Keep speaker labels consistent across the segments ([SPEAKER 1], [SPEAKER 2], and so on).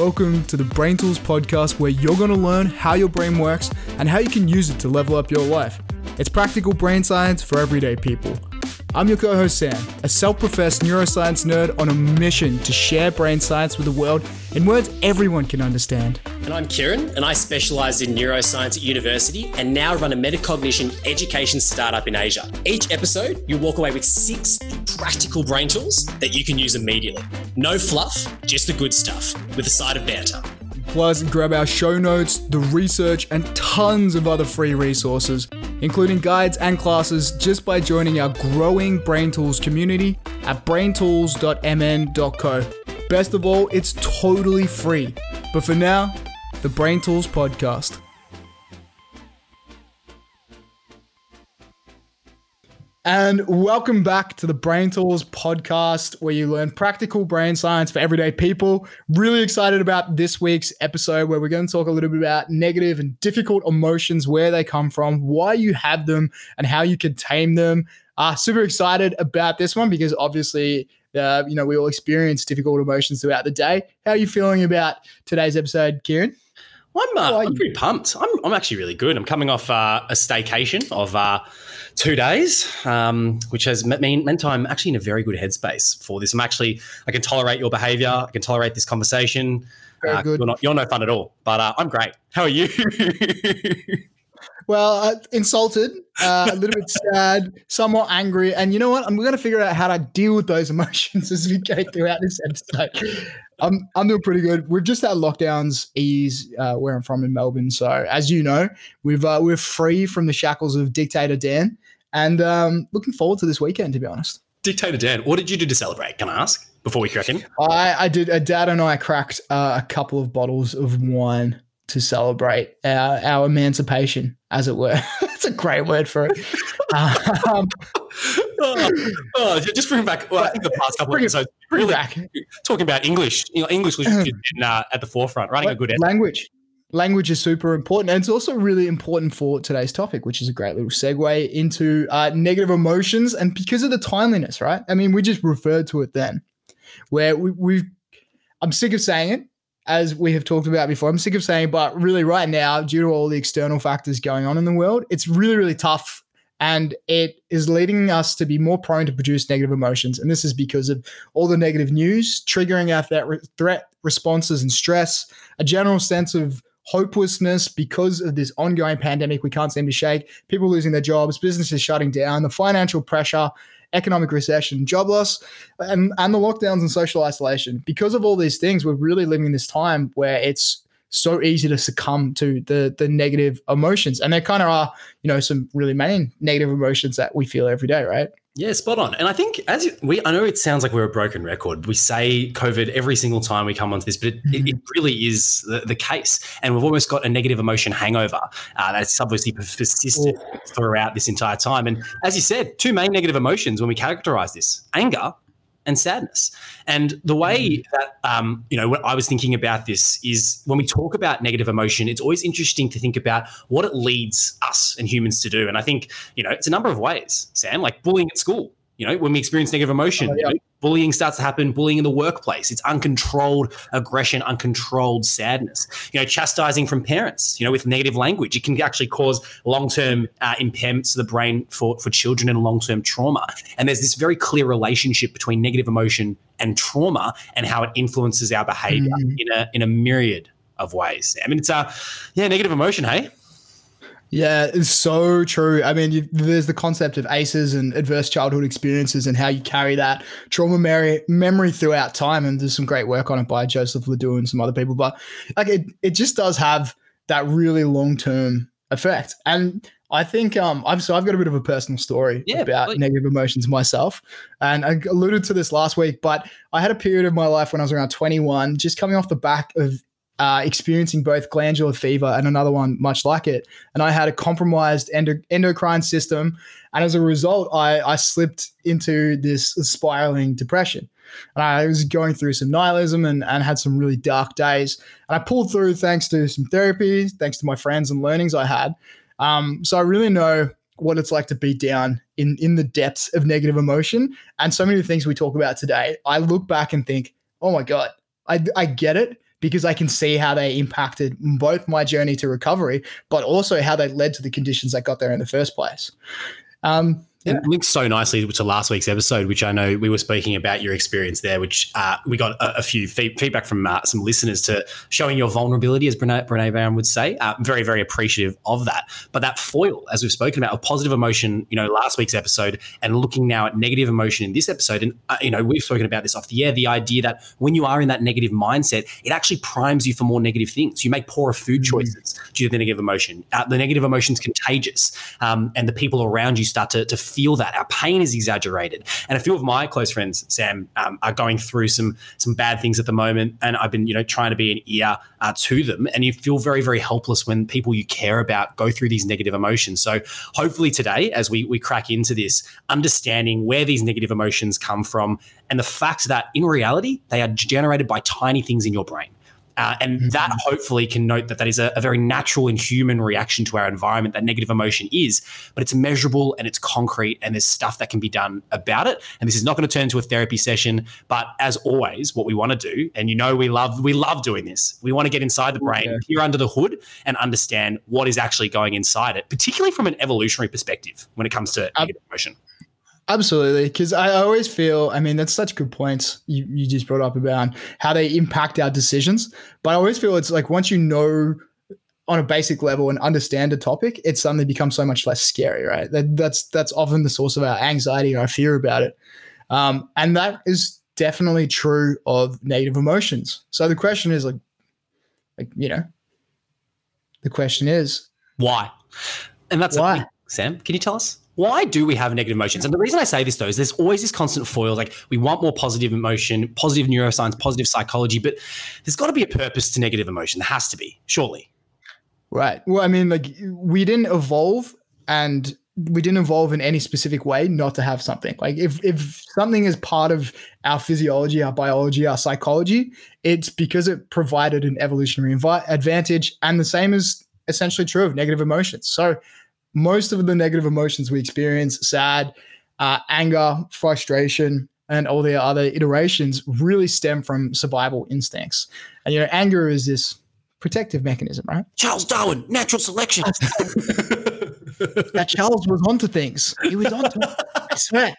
[SPEAKER 1] Welcome to the Brain Tools podcast, where you're going to learn how your brain works and how you can use it to level up your life. It's practical brain science for everyday people. I'm your co host, Sam, a self professed neuroscience nerd on a mission to share brain science with the world in words everyone can understand.
[SPEAKER 2] And I'm Kieran, and I specialise in neuroscience at university and now run a metacognition education startup in Asia. Each episode, you walk away with six practical brain tools that you can use immediately. No fluff, just the good stuff, with a side of banter.
[SPEAKER 1] Plus, grab our show notes, the research, and tons of other free resources, including guides and classes, just by joining our growing Brain Tools community at braintools.mn.co. Best of all, it's totally free. But for now, the Brain Tools Podcast. And welcome back to the Brain Tools podcast, where you learn practical brain science for everyday people. Really excited about this week's episode, where we're going to talk a little bit about negative and difficult emotions, where they come from, why you have them, and how you can tame them. Uh, super excited about this one because obviously, uh, you know, we all experience difficult emotions throughout the day. How are you feeling about today's episode, Kieran?
[SPEAKER 2] I'm, uh, I'm pretty pumped. I'm, I'm actually really good. I'm coming off uh, a staycation of uh, two days, um, which has mean, meant I'm actually in a very good headspace for this. I'm actually, I can tolerate your behavior. I can tolerate this conversation.
[SPEAKER 1] Very uh, good.
[SPEAKER 2] You're, not, you're no fun at all, but uh, I'm great. How are you?
[SPEAKER 1] well, uh, insulted, uh, a little bit sad, somewhat angry. And you know what? I'm going to figure out how to deal with those emotions as we go throughout this episode. I'm I'm doing pretty good. We've just had lockdowns ease uh, where I'm from in Melbourne. So as you know, we've uh, we're free from the shackles of dictator Dan, and um, looking forward to this weekend. To be honest,
[SPEAKER 2] dictator Dan, what did you do to celebrate? Can I ask before we crack in?
[SPEAKER 1] I I did. Uh, Dad and I cracked uh, a couple of bottles of wine to celebrate our, our emancipation, as it were. That's a great word for it. um,
[SPEAKER 2] oh, oh, just bring back. Well, I think the past couple of episodes, really back. talking about English. You know, English was been, uh, at the forefront, running a good
[SPEAKER 1] language. Language is super important, and it's also really important for today's topic, which is a great little segue into uh, negative emotions. And because of the timeliness, right? I mean, we just referred to it then, where we, we've. I'm sick of saying it, as we have talked about before. I'm sick of saying, but really, right now, due to all the external factors going on in the world, it's really, really tough and it is leading us to be more prone to produce negative emotions. And this is because of all the negative news triggering our threat, threat responses and stress, a general sense of hopelessness because of this ongoing pandemic we can't seem to shake, people losing their jobs, businesses shutting down, the financial pressure, economic recession, job loss, and, and the lockdowns and social isolation. Because of all these things, we're really living in this time where it's so easy to succumb to the the negative emotions and there kind of are you know some really main negative emotions that we feel every day right
[SPEAKER 2] yeah, spot on. And I think as we, I know it sounds like we're a broken record. We say COVID every single time we come onto this, but it, mm-hmm. it really is the, the, case. And we've almost got a negative emotion hangover uh, that's obviously persisted throughout this entire time. And as you said, two main negative emotions when we characterize this anger and sadness. And the way mm. that um, you know, what I was thinking about this is when we talk about negative emotion, it's always interesting to think about what it leads us and humans to do. And I think you know, it's a number of ways. Sam, like bullying at school. You know, when we experience negative emotion, oh, yeah. you know, bullying starts to happen, bullying in the workplace. It's uncontrolled aggression, uncontrolled sadness. You know, chastising from parents, you know, with negative language. It can actually cause long term uh, impairments to the brain for, for children and long term trauma. And there's this very clear relationship between negative emotion and trauma and how it influences our behavior mm. in, a, in a myriad of ways. I mean, it's a, yeah, negative emotion, hey?
[SPEAKER 1] Yeah, it's so true. I mean, you, there's the concept of ACEs and adverse childhood experiences and how you carry that trauma memory, memory throughout time. And there's some great work on it by Joseph Ledoux and some other people. But like it, it just does have that really long term effect. And I think um, I've so I've got a bit of a personal story yeah, about please. negative emotions myself, and I alluded to this last week. But I had a period of my life when I was around 21, just coming off the back of uh, experiencing both glandular fever and another one much like it. And I had a compromised endo- endocrine system. And as a result, I, I slipped into this spiraling depression. And I was going through some nihilism and, and had some really dark days. And I pulled through thanks to some therapy, thanks to my friends and learnings I had. Um, so I really know what it's like to be down in, in the depths of negative emotion. And so many of the things we talk about today, I look back and think, oh my God, I, I get it because I can see how they impacted both my journey to recovery, but also how they led to the conditions that got there in the first place. Um,
[SPEAKER 2] yeah. It links so nicely to last week's episode, which I know we were speaking about your experience there, which uh, we got a, a few fee- feedback from uh, some listeners to showing your vulnerability, as Brene, Brene Brown would say. Uh, very, very appreciative of that. But that foil, as we've spoken about, of positive emotion, you know, last week's episode, and looking now at negative emotion in this episode, and uh, you know, we've spoken about this off the air. The idea that when you are in that negative mindset, it actually primes you for more negative things. You make poorer food mm-hmm. choices. Due to the negative emotion. Uh, the negative emotion is contagious, um, and the people around you start to, to feel that. Our pain is exaggerated. And a few of my close friends, Sam, um, are going through some some bad things at the moment, and I've been you know trying to be an ear uh, to them. And you feel very very helpless when people you care about go through these negative emotions. So hopefully today, as we we crack into this, understanding where these negative emotions come from, and the fact that in reality they are generated by tiny things in your brain. Uh, and mm-hmm. that hopefully can note that that is a, a, very natural and human reaction to our environment that negative emotion is, but it's measurable and it's concrete and there's stuff that can be done about it. And this is not going to turn into a therapy session, but as always, what we want to do, and you know we love we love doing this, we want to get inside the brain, yeah. peer under the hood, and understand what is actually going inside it, particularly from an evolutionary perspective when it comes to um, negative emotion.
[SPEAKER 1] Absolutely, because I always feel. I mean, that's such good points you, you just brought up about how they impact our decisions. But I always feel it's like once you know on a basic level and understand a topic, it suddenly becomes so much less scary, right? That, that's that's often the source of our anxiety or our fear about it, um, and that is definitely true of negative emotions. So the question is like, like you know, the question is
[SPEAKER 2] why, and that's why. Sam, can you tell us? Why do we have negative emotions? And the reason I say this though is there's always this constant foil. Like we want more positive emotion, positive neuroscience, positive psychology, but there's got to be a purpose to negative emotion. There has to be, surely.
[SPEAKER 1] Right. Well, I mean, like we didn't evolve and we didn't evolve in any specific way not to have something. Like if if something is part of our physiology, our biology, our psychology, it's because it provided an evolutionary advantage. And the same is essentially true of negative emotions. So most of the negative emotions we experience sad, uh, anger, frustration, and all the other iterations really stem from survival instincts. And, you know, anger is this protective mechanism, right?
[SPEAKER 2] Charles Darwin, natural selection.
[SPEAKER 1] that Charles was onto things. He was onto it. I swear.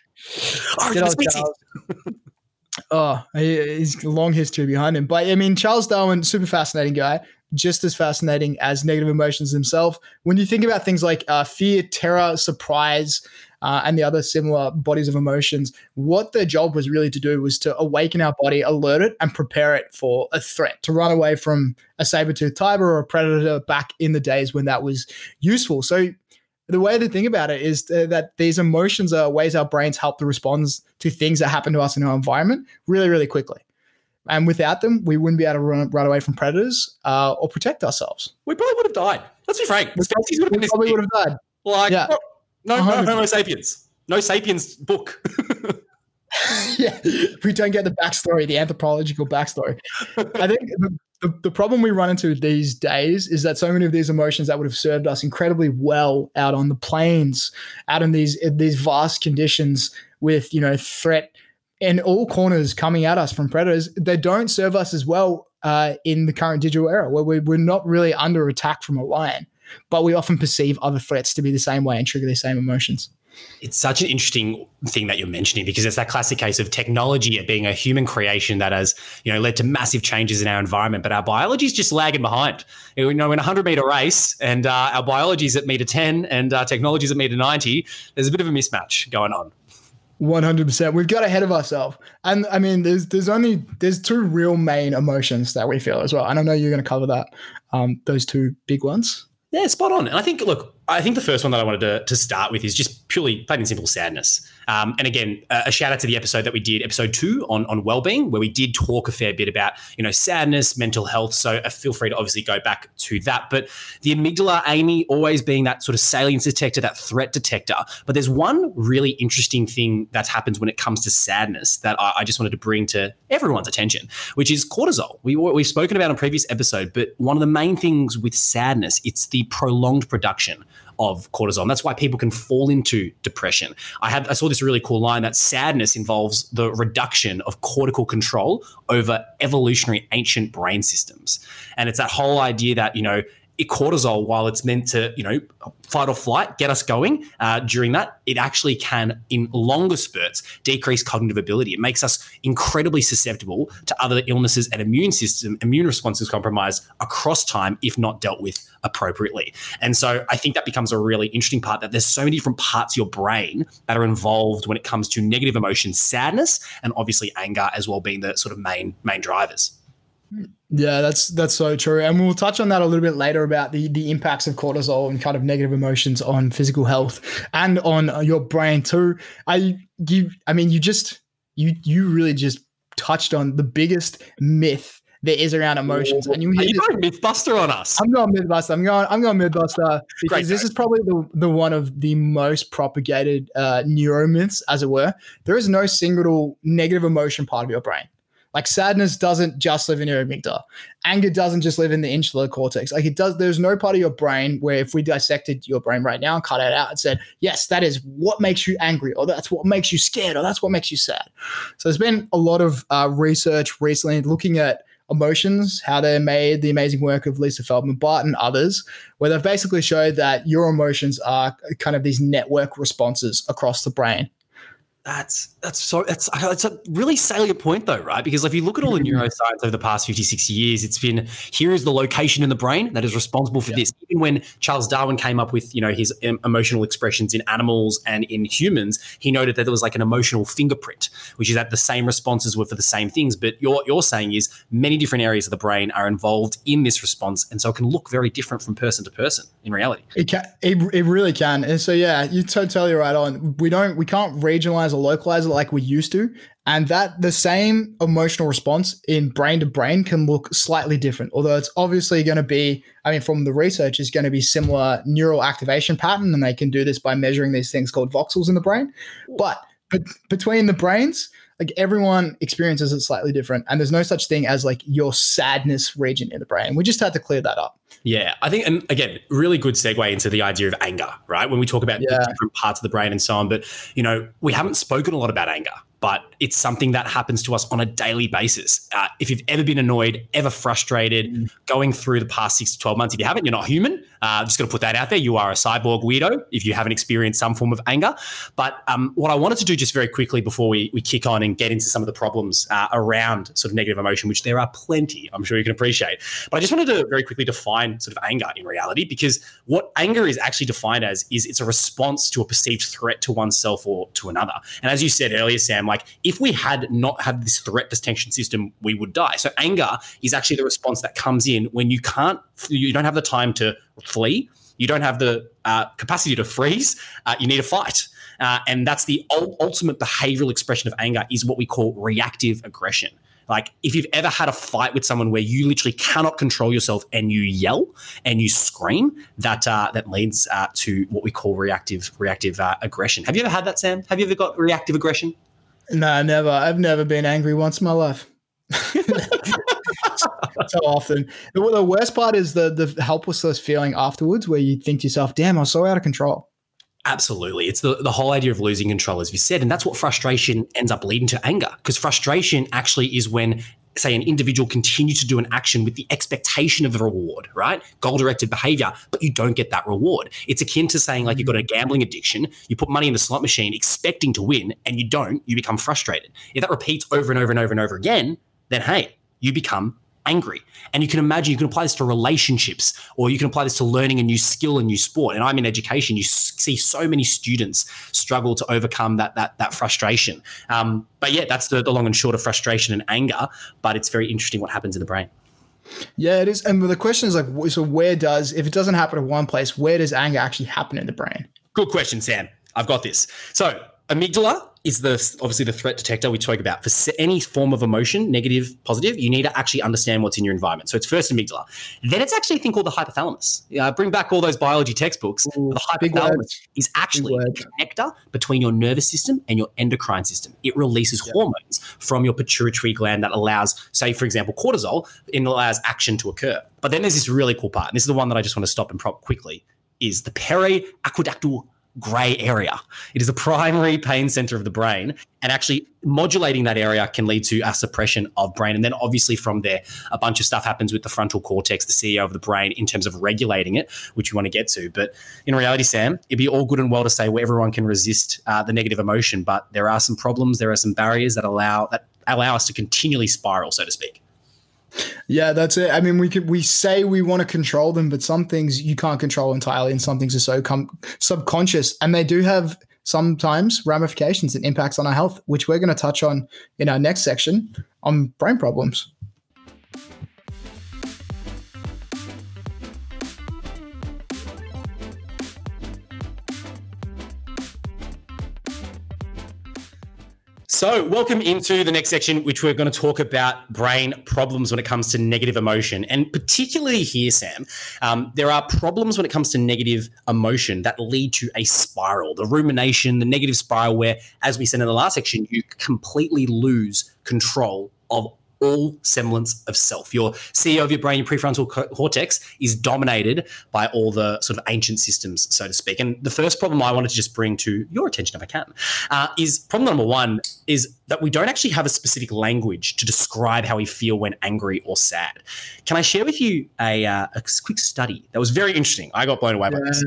[SPEAKER 1] oh, he's a long history behind him. But I mean, Charles Darwin, super fascinating guy just as fascinating as negative emotions themselves. When you think about things like uh, fear, terror, surprise, uh, and the other similar bodies of emotions, what their job was really to do was to awaken our body, alert it, and prepare it for a threat, to run away from a saber-toothed tiger or a predator back in the days when that was useful. So the way to think about it is that these emotions are ways our brains help to respond to things that happen to us in our environment really, really quickly. And without them, we wouldn't be able to run, run away from predators uh, or protect ourselves.
[SPEAKER 2] We probably would have died. Let's be frank.
[SPEAKER 1] We, would have, probably would have died.
[SPEAKER 2] Like, yeah. no, no Homo sapiens. No sapiens book.
[SPEAKER 1] yeah, we don't get the backstory, the anthropological backstory. I think the, the, the, problem we run into these days is that so many of these emotions that would have served us incredibly well out on the plains, out in these these vast conditions with you know threat in all corners coming at us from predators, they don't serve us as well uh, in the current digital era where we, we're not really under attack from a lion, but we often perceive other threats to be the same way and trigger the same emotions.
[SPEAKER 2] It's such an interesting thing that you're mentioning because it's that classic case of technology being a human creation that has, you know, led to massive changes in our environment, but our biology is just lagging behind. You know, in a hundred meter race, and uh, our biology is at meter ten, and our technology is at meter ninety. There's a bit of a mismatch going on.
[SPEAKER 1] One hundred percent. We've got ahead of ourselves, and I mean, there's there's only there's two real main emotions that we feel as well. And I know you're going to cover that, um, those two big ones.
[SPEAKER 2] Yeah, spot on. And I think, look, I think the first one that I wanted to, to start with is just purely plain and simple sadness. Um, and again, a, a shout out to the episode that we did, episode two on on well-being, where we did talk a fair bit about you know sadness, mental health. So uh, feel free to obviously go back to that. But the amygdala, Amy, always being that sort of salience detector, that threat detector. But there's one really interesting thing that happens when it comes to sadness that I, I just wanted to bring to everyone's attention, which is cortisol. We we've spoken about in previous episode, but one of the main things with sadness, it's the prolonged production of cortisol. And that's why people can fall into depression. I had I saw this really cool line that sadness involves the reduction of cortical control over evolutionary ancient brain systems. And it's that whole idea that, you know, cortisol, while it's meant to, you know, fight or flight, get us going uh, during that, it actually can, in longer spurts, decrease cognitive ability. It makes us incredibly susceptible to other illnesses and immune system, immune responses compromised across time if not dealt with appropriately. And so I think that becomes a really interesting part that there's so many different parts of your brain that are involved when it comes to negative emotions, sadness, and obviously anger as well being the sort of main main drivers.
[SPEAKER 1] Yeah, that's that's so true, and we'll touch on that a little bit later about the the impacts of cortisol and kind of negative emotions on physical health and on your brain too. I you, I mean, you just you you really just touched on the biggest myth there is around emotions, and
[SPEAKER 2] you, Are you going MythBuster on us.
[SPEAKER 1] I'm going MythBuster. I'm going. I'm going MythBuster because this is probably the, the one of the most propagated uh, neuromyths, as it were. There is no single negative emotion part of your brain. Like sadness doesn't just live in your amygdala. Anger doesn't just live in the insular cortex. Like it does, there's no part of your brain where if we dissected your brain right now and cut it out and said, yes, that is what makes you angry, or that's what makes you scared, or that's what makes you sad. So there's been a lot of uh, research recently looking at emotions, how they're made, the amazing work of Lisa Feldman Barrett and others, where they've basically showed that your emotions are kind of these network responses across the brain.
[SPEAKER 2] That's that's so that's it's a really salient point though, right? Because if you look at all the mm-hmm. neuroscience over the past 50, 60 years, it's been here is the location in the brain that is responsible for yeah. this. Even when Charles Darwin came up with you know his emotional expressions in animals and in humans, he noted that there was like an emotional fingerprint, which is that the same responses were for the same things. But you're you're saying is many different areas of the brain are involved in this response, and so it can look very different from person to person in reality.
[SPEAKER 1] It can, it, it really can. And so yeah, you're totally right on. We don't we can't regionalize or localize it like we used to. And that the same emotional response in brain to brain can look slightly different, although it's obviously going to be, I mean, from the research, is going to be similar neural activation pattern. And they can do this by measuring these things called voxels in the brain. But, but between the brains, like everyone experiences it slightly different and there's no such thing as like your sadness region in the brain we just had to clear that up
[SPEAKER 2] yeah i think and again really good segue into the idea of anger right when we talk about yeah. different parts of the brain and so on but you know we haven't spoken a lot about anger but it's something that happens to us on a daily basis. Uh, if you've ever been annoyed, ever frustrated, mm. going through the past six to 12 months, if you haven't, you're not human. Uh, just going to put that out there. You are a cyborg weirdo if you haven't experienced some form of anger. But um, what I wanted to do just very quickly before we, we kick on and get into some of the problems uh, around sort of negative emotion, which there are plenty, I'm sure you can appreciate. But I just wanted to very quickly define sort of anger in reality, because what anger is actually defined as is it's a response to a perceived threat to oneself or to another. And as you said earlier, Sam, like if we had not had this threat detection system, we would die. So anger is actually the response that comes in when you can't, you don't have the time to flee, you don't have the uh, capacity to freeze, uh, you need to fight. Uh, and that's the ultimate behavioral expression of anger is what we call reactive aggression. Like if you've ever had a fight with someone where you literally cannot control yourself and you yell and you scream, that uh, that leads uh, to what we call reactive reactive uh, aggression. Have you ever had that, Sam? Have you ever got reactive aggression?
[SPEAKER 1] No, never. I've never been angry once in my life. so often. The, the, worst part is the the helplessness feeling afterwards, where you think to yourself, "Damn, I was so out of control."
[SPEAKER 2] Absolutely. It's the, the whole idea of losing control, as you said. And that's what frustration ends up leading to anger. Because frustration actually is when say an individual continue to do an action with the expectation of a reward, right? Goal directed behavior, but you don't get that reward. It's akin to saying like you've got a mm. gambling addiction, you put money in the slot machine expecting to win and you don't, you become frustrated. If that repeats over and over and over and over again, then hey, you become angry. And you can imagine you can apply this to relationships or you can apply this to learning a new skill, a new sport. And I'm in education, you see so many students struggle to overcome that that that frustration. Um, but yeah, that's the, the long and short of frustration and anger. But it's very interesting what happens in the brain.
[SPEAKER 1] Yeah, it is. And the question is like, so where does, if it doesn't happen in one place, where does anger actually happen in the brain?
[SPEAKER 2] Good question, Sam. I've got this. So amygdala is the obviously the threat detector we talk about for any form of emotion, negative, positive. You need to actually understand what's in your environment. So it's first amygdala, then it's actually a thing called the hypothalamus. Uh, bring back all those biology textbooks. Ooh, the hypothalamus is actually a connector between your nervous system and your endocrine system. It releases yeah. hormones from your pituitary gland that allows, say, for example, cortisol, it allows action to occur. But then there's this really cool part, and this is the one that I just want to stop and prop quickly is the periaqueductal gray area. It is the primary pain center of the brain, and actually modulating that area can lead to a suppression of brain. And then, obviously, from there, a bunch of stuff happens with the frontal cortex, the CEO of the brain, in terms of regulating it, which we want to get to. But in reality, Sam, it'd be all good and well to say well, everyone can resist uh, the negative emotion, but there are some problems, there are some barriers that allow that allow us to continually spiral, so to speak.
[SPEAKER 1] Yeah, that's it. I mean, we could we say we want to control them, but some things you can't control entirely, and some things are so com- subconscious, and they do have sometimes ramifications and impacts on our health, which we're going to touch on in our next section on brain problems.
[SPEAKER 2] So, welcome into the next section, which we're going to talk about brain problems when it comes to negative emotion. And particularly here, Sam, um, there are problems when it comes to negative emotion that lead to a spiral, the rumination, the negative spiral, where, as we said in the last section, you completely lose control of all semblance of self. Your CEO of your brain, your prefrontal cortex, is dominated by all the sort of ancient systems, so to speak. And the first problem I wanted to just bring to your attention, if I can, uh, is problem number one is that we don't actually have a specific language to describe how we feel when angry or sad. Can I share with you a, uh, a quick study that was very interesting? I got blown away by this.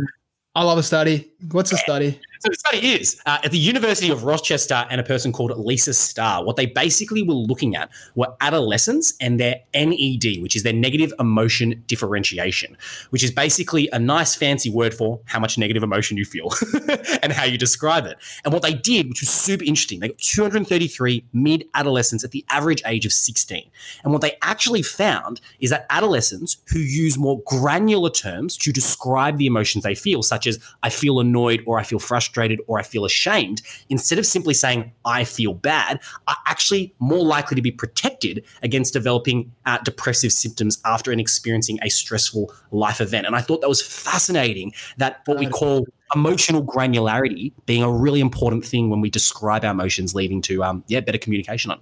[SPEAKER 1] I love a study. What's a study?
[SPEAKER 2] So the study is uh, at the University of Rochester and a person called Lisa Starr. What they basically were looking at were adolescents and their NED, which is their negative emotion differentiation, which is basically a nice fancy word for how much negative emotion you feel and how you describe it. And what they did, which was super interesting, they got 233 mid adolescents at the average age of 16. And what they actually found is that adolescents who use more granular terms to describe the emotions they feel, such as I feel annoyed or I feel frustrated frustrated or I feel ashamed, instead of simply saying, I feel bad, are actually more likely to be protected against developing uh, depressive symptoms after and experiencing a stressful life event. And I thought that was fascinating that what we call emotional granularity being a really important thing when we describe our emotions, leading to um, yeah, better communication on.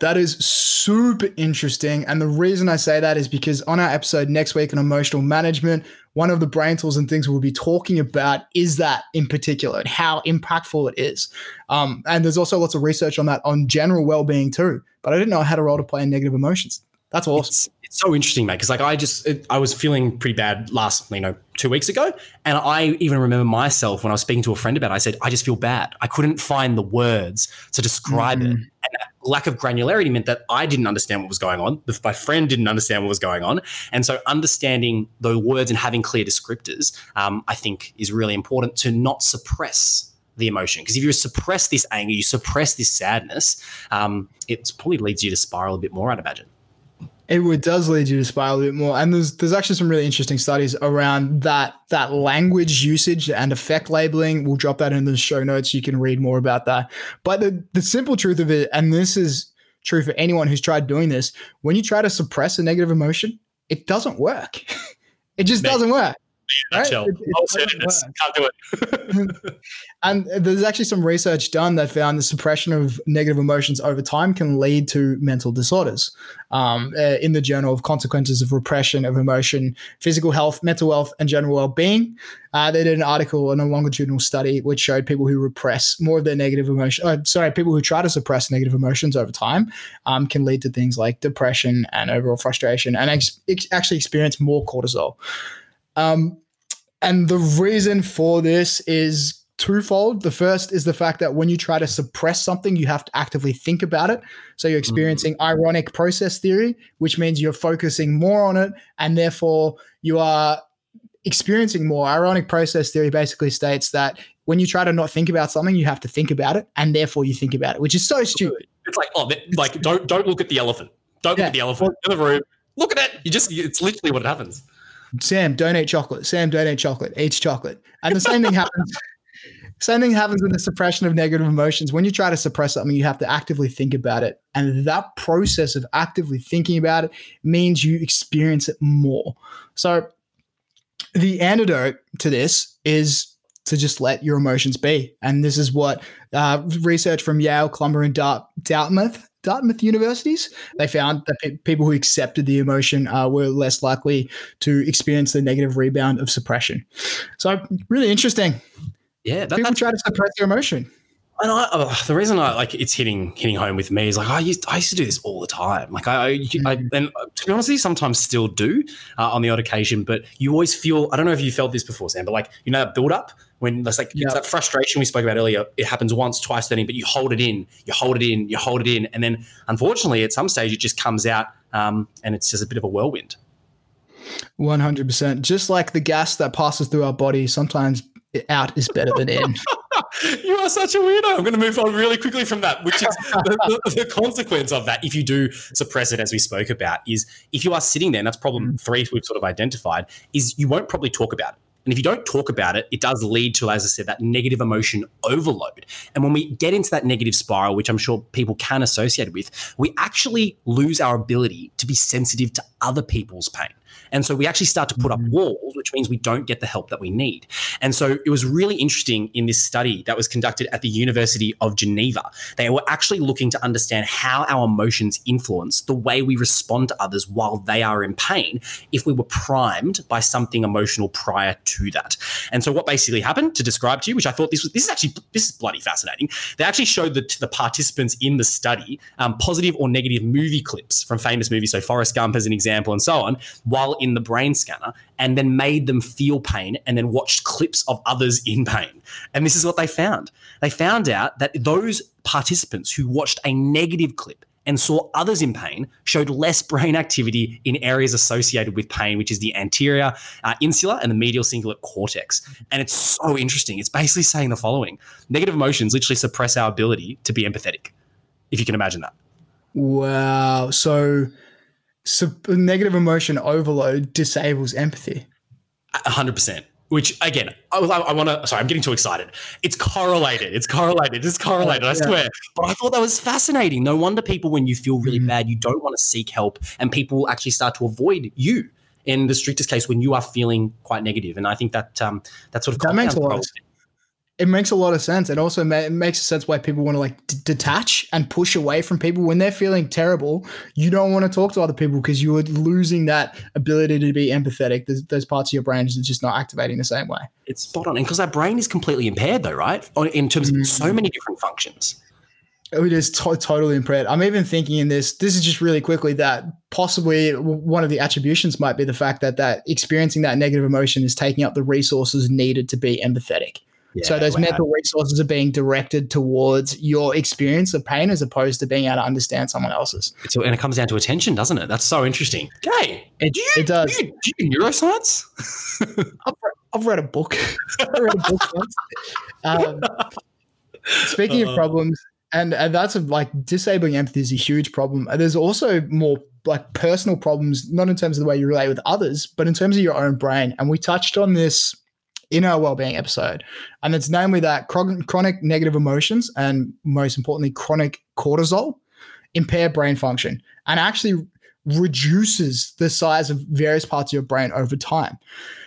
[SPEAKER 1] That is super interesting. And the reason I say that is because on our episode next week on emotional management, one of the brain tools and things we'll be talking about is that in particular and how impactful it is. Um, and there's also lots of research on that on general well being too. But I didn't know I had a role to play in negative emotions. That's awesome.
[SPEAKER 2] It's, it's so interesting, mate. Because like I just it, I was feeling pretty bad last, you know, two weeks ago, and I even remember myself when I was speaking to a friend about. it, I said I just feel bad. I couldn't find the words to describe mm. it, and lack of granularity meant that I didn't understand what was going on. My friend didn't understand what was going on, and so understanding the words and having clear descriptors, um, I think, is really important to not suppress the emotion. Because if you suppress this anger, you suppress this sadness, um, it probably leads you to spiral a bit more. I'd imagine.
[SPEAKER 1] It does lead you to spiral a bit more, and there's there's actually some really interesting studies around that that language usage and affect labeling. We'll drop that in the show notes. You can read more about that. But the the simple truth of it, and this is true for anyone who's tried doing this, when you try to suppress a negative emotion, it doesn't work. it just doesn't work.
[SPEAKER 2] Right? It, it Can't do
[SPEAKER 1] it. and there's actually some research done that found the suppression of negative emotions over time can lead to mental disorders. Um, uh, in the Journal of Consequences of Repression of Emotion, Physical Health, Mental Health, and General Well-being, uh, they did an article and a longitudinal study which showed people who repress more of their negative emotion. Uh, sorry, people who try to suppress negative emotions over time um, can lead to things like depression and overall frustration, and ex- actually experience more cortisol. Um, and the reason for this is twofold. The first is the fact that when you try to suppress something, you have to actively think about it. So you're experiencing mm. ironic process theory, which means you're focusing more on it and therefore you are experiencing more. Ironic process theory basically states that when you try to not think about something, you have to think about it and therefore you think about it, which is so stupid.
[SPEAKER 2] It's like, oh, like don't don't look at the elephant. Don't yeah. look at the elephant in the room. Look at it. You just it's literally what happens.
[SPEAKER 1] Sam, don't eat chocolate. Sam, don't eat chocolate. Eats chocolate. And the same thing happens. Same thing happens with the suppression of negative emotions. When you try to suppress something, you have to actively think about it. And that process of actively thinking about it means you experience it more. So the antidote to this is to just let your emotions be. And this is what uh, research from Yale, Columbia, and Dartmouth Dartmouth universities. They found that pe- people who accepted the emotion uh, were less likely to experience the negative rebound of suppression. So, really interesting.
[SPEAKER 2] Yeah,
[SPEAKER 1] that, people try to suppress their emotion.
[SPEAKER 2] And I, uh, the reason I like it's hitting hitting home with me is like I used I used to do this all the time. Like I, I, I mm. and to be honest, you sometimes still do uh, on the odd occasion. But you always feel I don't know if you felt this before, Sam, but like you know that build up when that's like yep. it's that frustration we spoke about earlier. It happens once, twice, then, but you hold it in, you hold it in, you hold it in, and then unfortunately at some stage it just comes out, um, and it's just a bit of a whirlwind.
[SPEAKER 1] One hundred percent. Just like the gas that passes through our body, sometimes out is better than in.
[SPEAKER 2] you are such a weirdo. I'm going to move on really quickly from that, which is the, the, the, consequence of that. If you do suppress it, as we spoke about, is if you are sitting there, and that's problem mm. three we've sort of identified, is you won't probably talk about it. And if you don't talk about it, it does lead to, as I said, that negative emotion overload. And when we get into that negative spiral, which I'm sure people can associate with, we actually lose our ability to be sensitive to other people's pain. And so we actually start to put up mm-hmm. walls, which means we don't get the help that we need. And so it was really interesting in this study that was conducted at the University of Geneva. They were actually looking to understand how our emotions influence the way we respond to others while they are in pain if we were primed by something emotional prior to that. And so what basically happened to describe to you, which I thought this was this is actually this is bloody fascinating. They actually showed the, the participants in the study um, positive or negative movie clips from famous movies, so Forrest Gump as an example, and so on, while in the brain scanner and then made them feel pain and then watched clips of others in pain. And this is what they found. They found out that those participants who watched a negative clip and saw others in pain showed less brain activity in areas associated with pain, which is the anterior uh, insula and the medial cingulate cortex. And it's so interesting. It's basically saying the following negative emotions literally suppress our ability to be empathetic, if you can imagine that.
[SPEAKER 1] Wow. So so negative emotion overload disables empathy.
[SPEAKER 2] hundred percent. Which again, I, I want to. Sorry, I'm getting too excited. It's correlated. It's correlated. It's correlated. I swear. But I thought that was fascinating. No wonder people, when you feel really mm. bad, you don't want to seek help, and people will actually start to avoid you. In the strictest case, when you are feeling quite negative, and I think that um, that sort of
[SPEAKER 1] that makes a lot of sense it makes a lot of sense. It also ma- it makes sense why people want to like d- detach and push away from people when they're feeling terrible. You don't want to talk to other people because you're losing that ability to be empathetic. There's, those parts of your brain are just not activating the same way.
[SPEAKER 2] It's spot on, and because our brain is completely impaired, though, right? In terms of mm-hmm. so many different functions.
[SPEAKER 1] It is to- totally impaired. I'm even thinking in this. This is just really quickly that possibly one of the attributions might be the fact that that experiencing that negative emotion is taking up the resources needed to be empathetic so those wow. mental resources are being directed towards your experience of pain as opposed to being able to understand someone else's.
[SPEAKER 2] So, and it comes down to attention, doesn't it? That's so interesting. Okay,
[SPEAKER 1] it,
[SPEAKER 2] do you,
[SPEAKER 1] it does.
[SPEAKER 2] Do you, do you neuroscience?
[SPEAKER 1] I've, read, I've, read a book. I read a book once. Um, speaking uh, of problems, and, and that's a, like disabling empathy is a huge problem. There's also more like personal problems, not in terms of the way you relate with others, but in terms of your own brain. And we touched on this in our well-being episode. And it's namely that chronic negative emotions and most importantly chronic cortisol impair brain function and actually reduces the size of various parts of your brain over time.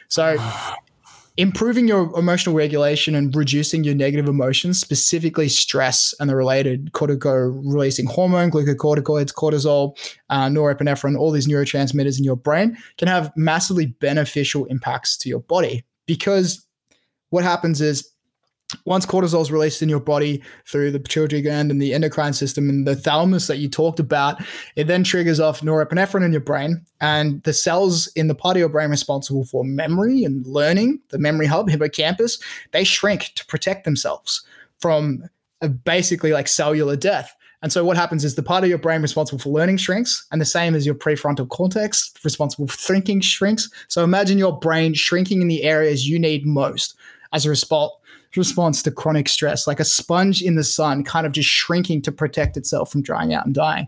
[SPEAKER 1] So improving your emotional regulation and reducing your negative emotions specifically stress and the related cortico releasing hormone glucocorticoids cortisol uh, norepinephrine all these neurotransmitters in your brain can have massively beneficial impacts to your body because what happens is once cortisol is released in your body through the pituitary gland and the endocrine system and the thalamus that you talked about, it then triggers off norepinephrine in your brain. And the cells in the part of your brain responsible for memory and learning, the memory hub, hippocampus, they shrink to protect themselves from basically like cellular death. And so what happens is the part of your brain responsible for learning shrinks, and the same as your prefrontal cortex responsible for thinking shrinks. So imagine your brain shrinking in the areas you need most as a response response to chronic stress, like a sponge in the sun, kind of just shrinking to protect itself from drying out and dying.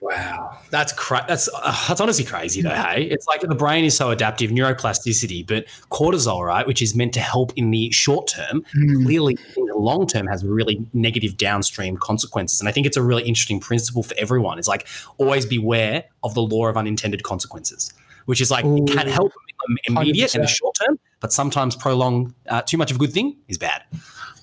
[SPEAKER 2] Wow, that's cra- that's uh, that's honestly crazy though. Hey, it's like the brain is so adaptive, neuroplasticity, but cortisol, right, which is meant to help in the short term, mm. clearly in the long term has really negative downstream consequences. And I think it's a really interesting principle for everyone. It's like always beware of the law of unintended consequences. Which is like Ooh, it can help immediate 100%. in the short term, but sometimes prolong uh, too much of a good thing is bad.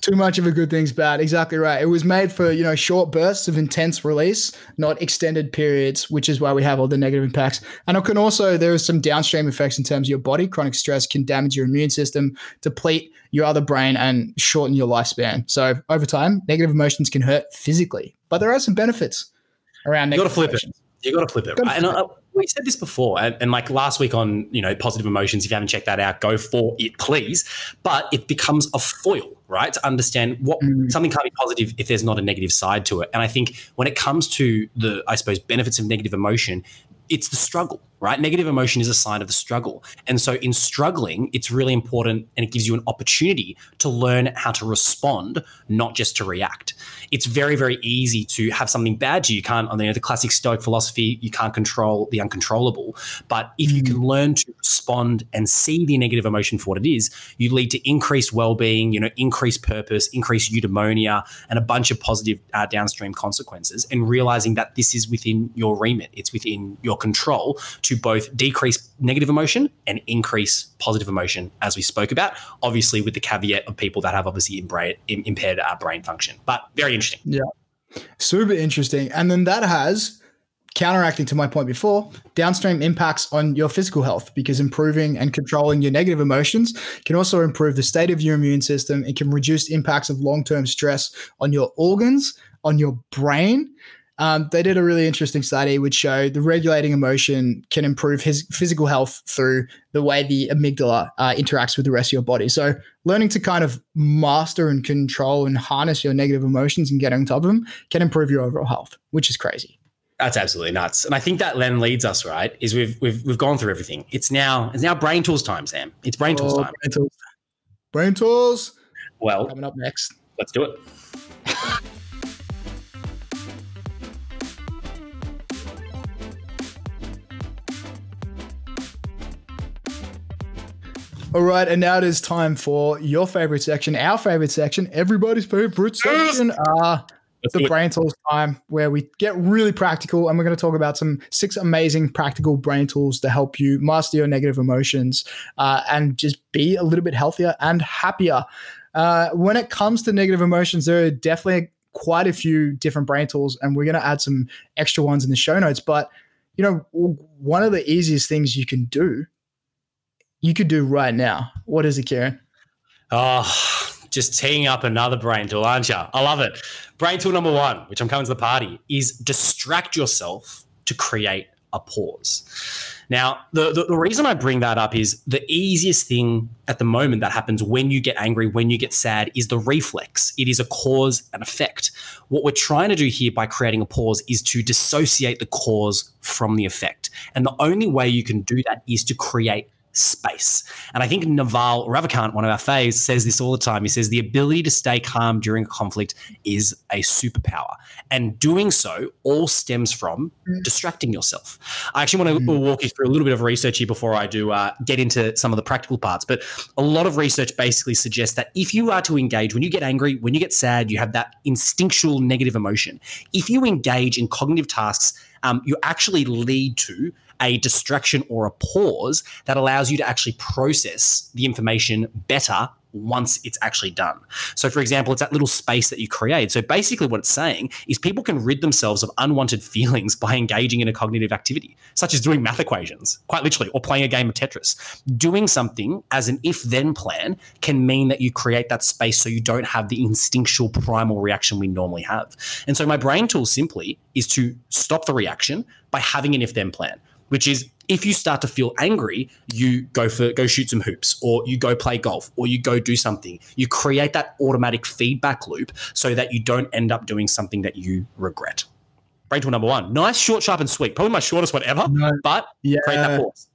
[SPEAKER 1] Too much of a good thing's bad. Exactly right. It was made for, you know, short bursts of intense release, not extended periods, which is why we have all the negative impacts. And it can also, there are some downstream effects in terms of your body. Chronic stress can damage your immune system, deplete your other brain, and shorten your lifespan. So over time, negative emotions can hurt physically, but there are some benefits around
[SPEAKER 2] negative You got to flip emotions. it. You got to flip it. Right? And I, we said this before, and, and, like last week on you know positive emotions. If you haven't checked that out, go for it, please. But it becomes a foil, right, to understand what mm. something can't be positive if there's not a negative side to it. And I think when it comes to the, I suppose, benefits of negative emotion, it's the struggle, right? Negative emotion is a sign of the struggle. And so in struggling, it's really important and it gives you an opportunity to learn how to respond, not just to react. It's very, very easy to have something bad to you. You can't, you know, the classic Stoic philosophy, you can't control the uncontrollable. But if you can mm. learn to respond and see the negative emotion for what it is, you lead to increased well-being, you know, increased purpose, increased eudaimonia, and a bunch of positive uh, downstream consequences. And realizing that this is within your remit, it's within your control to both decrease negative emotion and increase positive emotion, as we spoke about. Obviously, with the caveat of people that have obviously impaired uh, brain function, but very interesting.
[SPEAKER 1] Yeah, super interesting. And then that has counteracting to my point before, downstream impacts on your physical health because improving and controlling your negative emotions can also improve the state of your immune system. It can reduce impacts of long term stress on your organs, on your brain, um, they did a really interesting study which showed the regulating emotion can improve his physical health through the way the amygdala uh, interacts with the rest of your body. So, learning to kind of master and control and harness your negative emotions and get on top of them can improve your overall health, which is crazy.
[SPEAKER 2] That's absolutely nuts, and I think that then leads us right. Is we've we've we've gone through everything. It's now it's now brain tools time, Sam. It's brain tools oh, time.
[SPEAKER 1] Brain tools. Brain tools.
[SPEAKER 2] Well,
[SPEAKER 1] coming up next.
[SPEAKER 2] Let's do it.
[SPEAKER 1] All right, and now it is time for your favorite section, our favorite section, everybody's favorite section. Uh, the brain tools time where we get really practical and we're going to talk about some six amazing practical brain tools to help you master your negative emotions uh, and just be a little bit healthier and happier uh, when it comes to negative emotions there are definitely quite a few different brain tools and we're going to add some extra ones in the show notes but you know one of the easiest things you can do you could do right now? What is it, Kieran?
[SPEAKER 2] Oh, just teeing up another brain tool, aren't you? I love it. Brain tool number one, which I'm coming to the party, is distract yourself to create a pause. Now, the, the, the, reason I bring that up is the easiest thing at the moment that happens when you get angry, when you get sad, is the reflex. It is a cause and effect. What we're trying to do here by creating a pause is to dissociate the cause from the effect. And the only way you can do that is to create space. And I think Naval Ravikant, one of our faves, says this all the time. He says the ability to stay calm during a conflict is a superpower. And doing so all stems from mm. distracting yourself. I actually want to mm. walk you through a little bit of research here before I do uh, get into some of the practical parts. But a lot of research basically suggests that if you are to engage, when you get angry, when you get sad, you have that instinctual negative emotion. If you engage in cognitive tasks, um, you actually lead to a distraction or a pause that allows you to actually process the information better once it's actually done. So, for example, it's that little space that you create. So, basically, what it's saying is people can rid themselves of unwanted feelings by engaging in a cognitive activity, such as doing math equations, quite literally, or playing a game of Tetris. Doing something as an if then plan can mean that you create that space so you don't have the instinctual primal reaction we normally have. And so, my brain tool simply is to stop the reaction by having an if then plan which is if you start to feel angry, you go for go shoot some hoops, or you go play golf, or you go do something. You create that automatic feedback loop so that you don't end up doing something that you regret. Brain tool number one. Nice, short, sharp, and sweet. Probably my shortest one ever, no, but yeah. create that pause.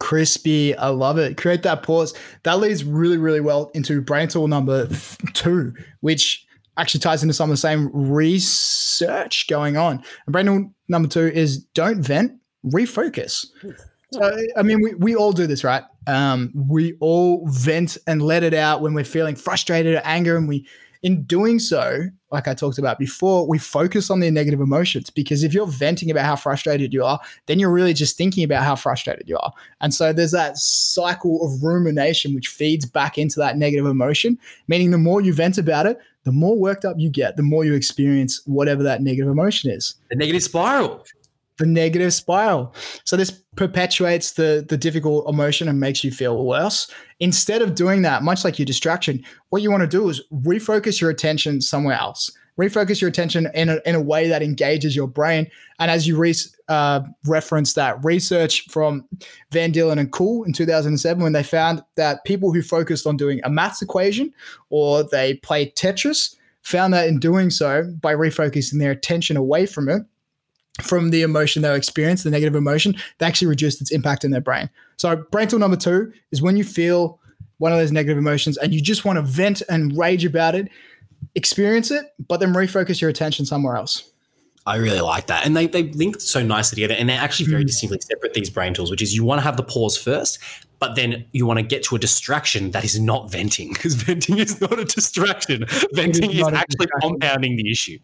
[SPEAKER 1] Crispy. I love it. Create that pause. That leads really, really well into brain tool number two, which actually ties into some of the same research going on. And brain tool number two is don't vent, refocus. So, I mean, we, we all do this, right? Um, we all vent and let it out when we're feeling frustrated or anger, and we in doing so, like I talked about before, we focus on the negative emotions because if you're venting about how frustrated you are, then you're really just thinking about how frustrated you are. And so there's that cycle of rumination which feeds back into that negative emotion, meaning the more you vent about it, the more worked up you get, the more you experience whatever that negative emotion is.
[SPEAKER 2] The negative spiral
[SPEAKER 1] the negative spiral. So this perpetuates the the difficult emotion and makes you feel worse. Instead of doing that, much like your distraction, what you want to do is refocus your attention somewhere else. Refocus your attention in a, in a way that engages your brain. And as you re- uh, reference that research from Van Dillen and Koole in 2007, when they found that people who focused on doing a maths equation or they played Tetris found that in doing so, by refocusing their attention away from it, from the emotion they experience, the negative emotion, they actually reduced its impact in their brain. So, brain tool number two is when you feel one of those negative emotions and you just want to vent and rage about it, experience it, but then refocus your attention somewhere else.
[SPEAKER 2] I really like that. And they, they link so nicely together. And they're actually very mm. distinctly separate, these brain tools, which is you want to have the pause first, but then you want to get to a distraction that is not venting because venting is not a distraction. Venting is, is actually compounding the issue.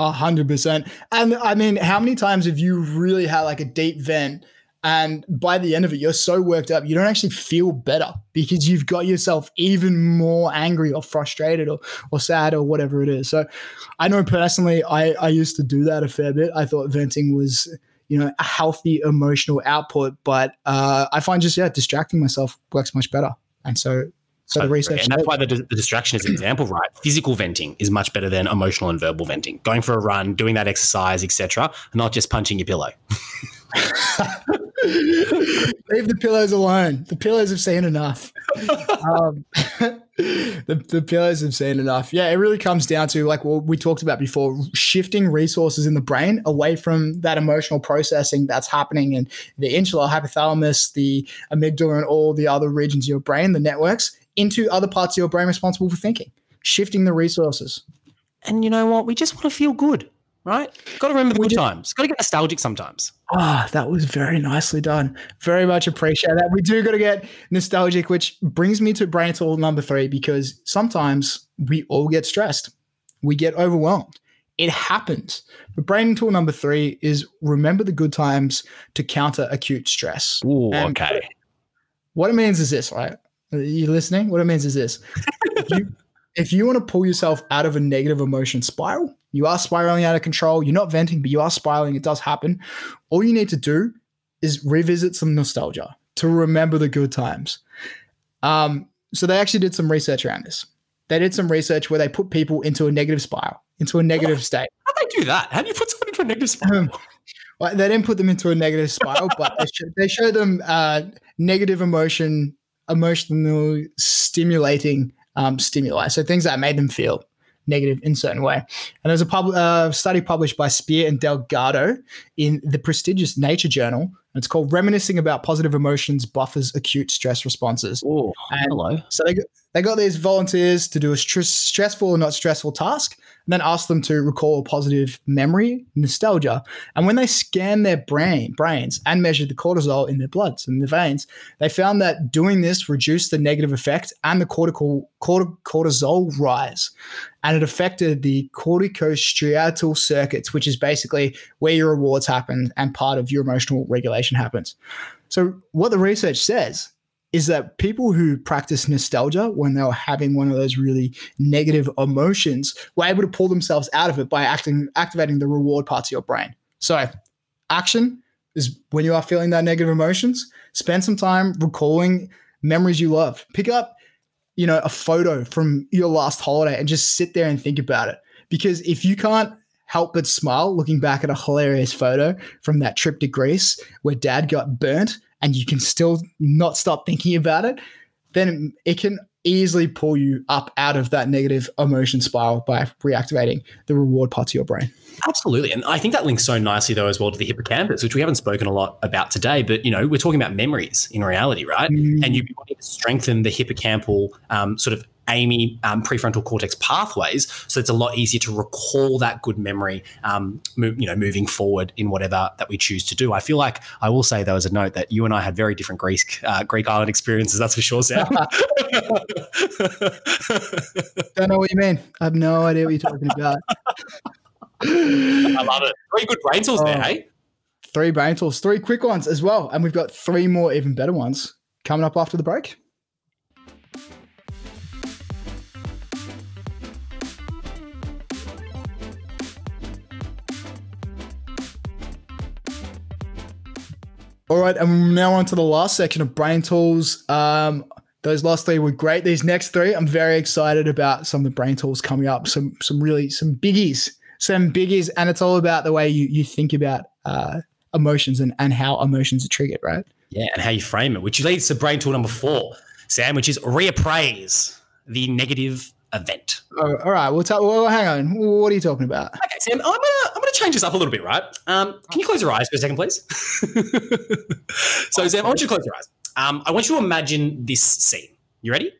[SPEAKER 1] A hundred percent. And I mean, how many times have you really had like a deep vent? And by the end of it, you're so worked up, you don't actually feel better because you've got yourself even more angry or frustrated or, or sad or whatever it is. So I know personally, I, I used to do that a fair bit. I thought venting was, you know, a healthy emotional output, but uh, I find just, yeah, distracting myself works much better. And so so the research,
[SPEAKER 2] and that's why the, the distraction is an example, right? Physical venting is much better than emotional and verbal venting. Going for a run, doing that exercise, etc., not just punching your pillow.
[SPEAKER 1] Leave the pillows alone. The pillows have seen enough. Um, the, the pillows have seen enough. Yeah, it really comes down to like what we talked about before, shifting resources in the brain away from that emotional processing that's happening in the insula, hypothalamus, the amygdala, and all the other regions of your brain, the networks, into other parts of your brain responsible for thinking, shifting the resources.
[SPEAKER 2] And you know what? We just want to feel good, right? Got to remember the we good times. Got to get nostalgic sometimes.
[SPEAKER 1] Ah, oh, that was very nicely done. Very much appreciate that. We do got to get nostalgic, which brings me to brain tool number three because sometimes we all get stressed, we get overwhelmed. It happens. But brain tool number three is remember the good times to counter acute stress.
[SPEAKER 2] Ooh, okay.
[SPEAKER 1] What it means is this, right? Are you listening? What it means is this. if, you, if you want to pull yourself out of a negative emotion spiral, you are spiraling out of control. You're not venting, but you are spiraling. It does happen. All you need to do is revisit some nostalgia to remember the good times. Um, so they actually did some research around this. They did some research where they put people into a negative spiral, into a negative state.
[SPEAKER 2] How do they do that? How do you put someone into a negative spiral? Um,
[SPEAKER 1] well, they didn't put them into a negative spiral, but they, show, they show them uh, negative emotion emotional stimulating um, stimuli. So things that made them feel negative in certain way. And there's a pub- uh, study published by Speer and Delgado in the prestigious Nature Journal. It's called Reminiscing About Positive Emotions Buffers Acute Stress Responses.
[SPEAKER 2] Oh, hello.
[SPEAKER 1] So they got, they got these volunteers to do a str- stressful or not stressful task and then ask them to recall a positive memory, nostalgia. And when they scanned their brain, brains and measured the cortisol in their bloods and the veins, they found that doing this reduced the negative effect and the cortical cortisol rise. And it affected the corticostriatal circuits, which is basically where your rewards happen and part of your emotional regulation happens. So, what the research says is that people who practice nostalgia when they were having one of those really negative emotions were able to pull themselves out of it by acting, activating the reward parts of your brain. So, action is when you are feeling that negative emotions, spend some time recalling memories you love. Pick up, you know, a photo from your last holiday and just sit there and think about it. Because if you can't help but smile looking back at a hilarious photo from that trip to Greece where dad got burnt and you can still not stop thinking about it, then it can easily pull you up out of that negative emotion spiral by reactivating the reward part of your brain.
[SPEAKER 2] Absolutely. And I think that links so nicely though as well to the hippocampus, which we haven't spoken a lot about today, but you know, we're talking about memories in reality, right? Mm. And you want to strengthen the hippocampal um, sort of Amy um, prefrontal cortex pathways, so it's a lot easier to recall that good memory, um, mo- you know, moving forward in whatever that we choose to do. I feel like I will say though as a note that you and I had very different Greek uh, Greek island experiences. That's for sure, Sam.
[SPEAKER 1] Don't know what you mean. I have no idea what you're talking about.
[SPEAKER 2] I love it. Three good brain tools there,
[SPEAKER 1] Oh.
[SPEAKER 2] hey?
[SPEAKER 1] Three brain tools, three quick ones as well. And we've got three more even better ones coming up after the break. All right, and now on to the last section of brain tools. Um, those last three were great. These next three, I'm very excited about some of the brain tools coming up. Some some really some biggies, some biggies, and it's all about the way you you think about uh, emotions and and how emotions are triggered, right?
[SPEAKER 2] Yeah, and how you frame it, which leads to brain tool number four, Sam, which is reappraise the negative event.
[SPEAKER 1] Oh, all right, we'll tell. Well, hang on. What are you talking about?
[SPEAKER 2] Okay, Sam, I'm gonna I'm gonna change this up a little bit, right? Um, can you close your eyes for a second, please? so, Sam, I want you to close your eyes. Um, I want you to imagine this scene. You ready?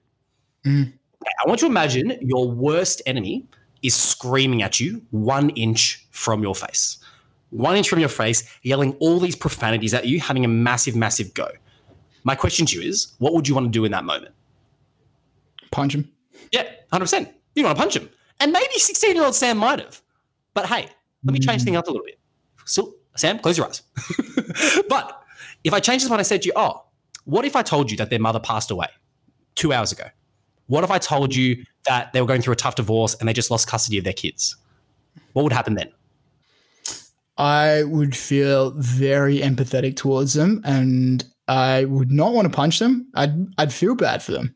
[SPEAKER 1] Mm.
[SPEAKER 2] Okay, I want you to imagine your worst enemy is screaming at you one inch from your face. One inch from your face, yelling all these profanities at you, having a massive, massive go. My question to you is, what would you want to do in that moment?
[SPEAKER 1] Punch him.
[SPEAKER 2] Yeah, 100%. You want to punch him. And maybe 16 year old Sam might have. But hey, let me change things up a little bit. So, Sam, close your eyes. but if I change this one, I said to you, oh, what if I told you that their mother passed away two hours ago? What if I told you that they were going through a tough divorce and they just lost custody of their kids? What would happen then?
[SPEAKER 1] I would feel very empathetic towards them, and I would not want to punch them. I'd I'd feel bad for them.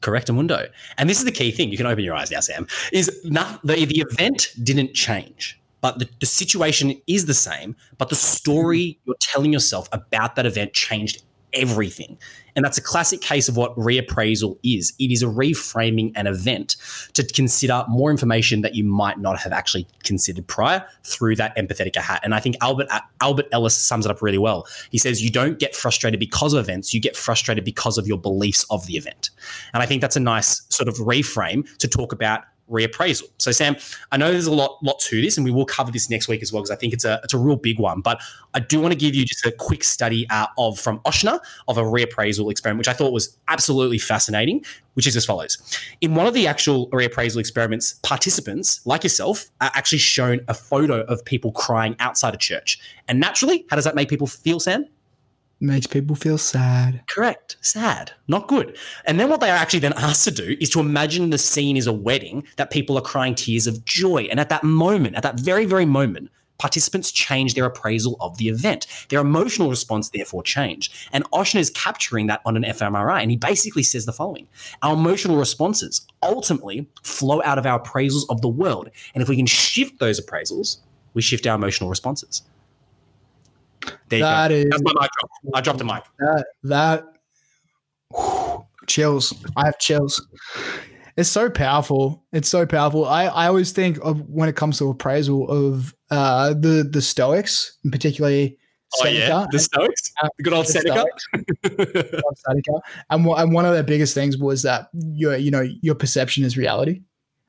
[SPEAKER 2] Correct, Amundo. And this is the key thing. You can open your eyes now, Sam. Is not, the, the event didn't change, but the, the situation is the same, but the story you're telling yourself about that event changed everything. And that's a classic case of what reappraisal is. It is a reframing an event to consider more information that you might not have actually considered prior through that empathetic hat. And I think Albert uh, Albert Ellis sums it up really well. He says you don't get frustrated because of events, you get frustrated because of your beliefs of the event. And I think that's a nice sort of reframe to talk about reappraisal. So Sam, I know there's a lot lot to this and we will cover this next week as well because I think it's a it's a real big one, but I do want to give you just a quick study uh, of from Ochsner of a reappraisal experiment which I thought was absolutely fascinating, which is as follows. In one of the actual reappraisal experiments, participants like yourself are actually shown a photo of people crying outside a church. And naturally, how does that make people feel, Sam?
[SPEAKER 1] Makes people feel sad.
[SPEAKER 2] Correct. Sad. Not good. And then what they are actually then asked to do is to imagine the scene is a wedding that people are crying tears of joy. And at that moment, at that very, very moment, participants change their appraisal of the event. Their emotional response therefore changed. And Ochsner is capturing that on an fMRI. And he basically says the following Our emotional responses ultimately flow out of our appraisals of the world. And if we can shift those appraisals, we shift our emotional responses. There you
[SPEAKER 1] That
[SPEAKER 2] go.
[SPEAKER 1] is-
[SPEAKER 2] That's my mic drop. I dropped a mic.
[SPEAKER 1] That that whew, chills. I have chills. It's so powerful. It's so powerful. I, I always think of when it comes to appraisal of uh, the the Stoics, and particularly
[SPEAKER 2] Oh yeah, the Stoics, the good old
[SPEAKER 1] the
[SPEAKER 2] Seneca.
[SPEAKER 1] Stoics. of Seneca. And, one- and one of their biggest things was that your you know your perception is reality.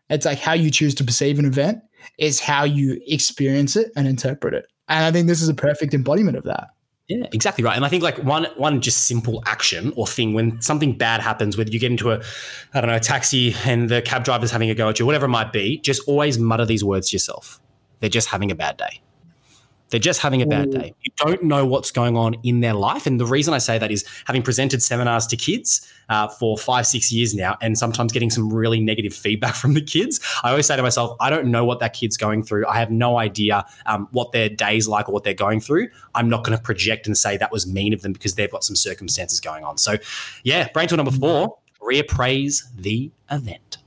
[SPEAKER 1] It's like how you choose to perceive an event is how you experience it and interpret it. And I think this is a perfect embodiment of that.
[SPEAKER 2] Yeah, exactly right. And I think like one one just simple action or thing when something bad happens, whether you get into a I don't know a taxi and the cab driver's having a go at you, whatever it might be, just always mutter these words to yourself. They're just having a bad day. They're just having a bad day. You don't know what's going on in their life. And the reason I say that is having presented seminars to kids uh, for five, six years now, and sometimes getting some really negative feedback from the kids. I always say to myself, I don't know what that kid's going through. I have no idea um, what their day's like or what they're going through. I'm not going to project and say that was mean of them because they've got some circumstances going on. So, yeah, brain tool number four reappraise the event.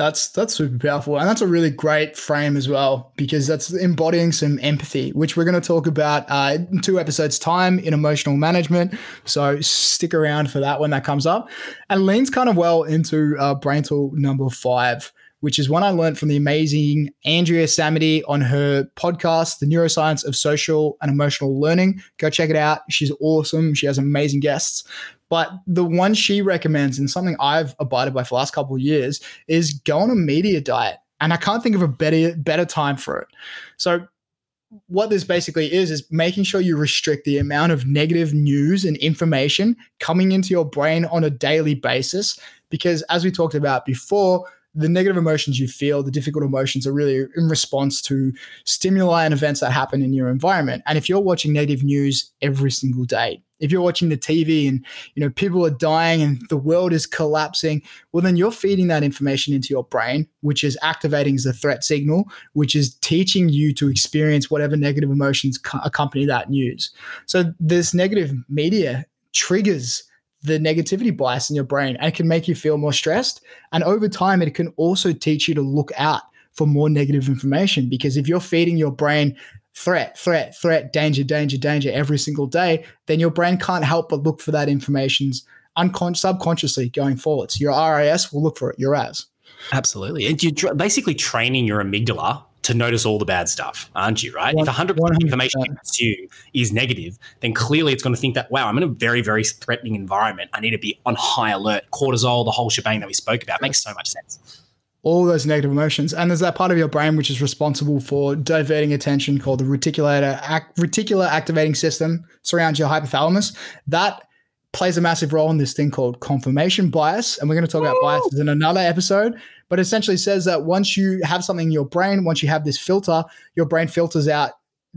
[SPEAKER 1] That's that's super powerful, and that's a really great frame as well because that's embodying some empathy, which we're going to talk about uh, in two episodes time in emotional management. So stick around for that when that comes up, and leans kind of well into uh, brain tool number five, which is one I learned from the amazing Andrea Samadi on her podcast, The Neuroscience of Social and Emotional Learning. Go check it out; she's awesome. She has amazing guests. But the one she recommends, and something I've abided by for the last couple of years, is go on a media diet. And I can't think of a better better time for it. So what this basically is is making sure you restrict the amount of negative news and information coming into your brain on a daily basis because as we talked about before the negative emotions you feel, the difficult emotions are really in response to stimuli and events that happen in your environment. And if you're watching negative news every single day, if you're watching the TV and you know people are dying and the world is collapsing, well then you're feeding that information into your brain, which is activating the threat signal, which is teaching you to experience whatever negative emotions accompany that news. So this negative media triggers the negativity bias in your brain and it can make you feel more stressed. And over time, it can also teach you to look out for more negative information because if you're feeding your brain threat, threat, threat, danger, danger, danger every single day, then your brain can't help but look for that information's uncon- subconsciously going forward. So your RIS will look for it, your RAS.
[SPEAKER 2] Absolutely. And you're basically training your amygdala to notice all the bad stuff, aren't you? Right? If 100% of information you consume is negative, then clearly it's going to think that, wow, I'm in a very, very threatening environment. I need to be on high alert. Cortisol, the whole shebang that we spoke about, makes so much sense.
[SPEAKER 1] All those negative emotions. And there's that part of your brain which is responsible for diverting attention called the reticulator, reticular activating system, surrounds your hypothalamus. That plays a massive role in this thing called confirmation bias. And we're going to talk about biases in another episode but essentially says that once you have something in your brain, once you have this filter, your brain filters out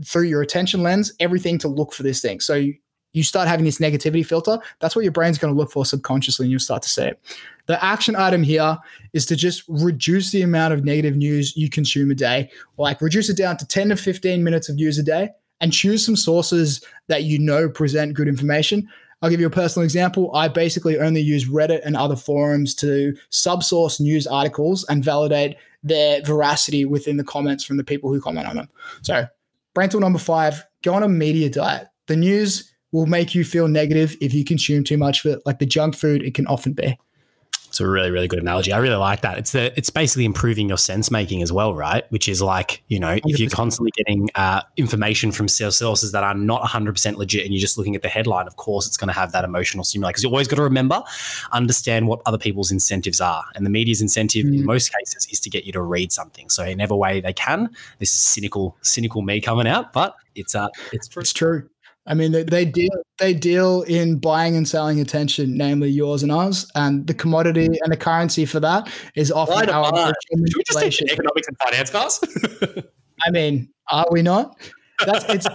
[SPEAKER 1] through your attention lens everything to look for this thing. So you, you start having this negativity filter. That's what your brain's going to look for subconsciously, and you'll start to see it. The action item here is to just reduce the amount of negative news you consume a day, like reduce it down to 10 to 15 minutes of news a day and choose some sources that you know present good information. I'll give you a personal example. I basically only use Reddit and other forums to subsource news articles and validate their veracity within the comments from the people who comment on them. So, brain tool number five go on a media diet. The news will make you feel negative if you consume too much of it, like the junk food it can often be.
[SPEAKER 2] It's a really, really good analogy. I really like that. It's the it's basically improving your sense making as well, right? Which is like you know, if you're constantly getting uh, information from sources that are not 100 percent legit, and you're just looking at the headline, of course, it's going to have that emotional stimuli. Because you always got to remember, understand what other people's incentives are, and the media's incentive mm. in most cases is to get you to read something. So in every way they can. This is cynical, cynical me coming out, but it's uh, it's
[SPEAKER 1] true. It's true. I mean, they, they deal they deal in buying and selling attention, namely yours and ours, and the commodity and the currency for that is often
[SPEAKER 2] Why our. Should we just take economics and finance class?
[SPEAKER 1] I mean, are we not? That's it's.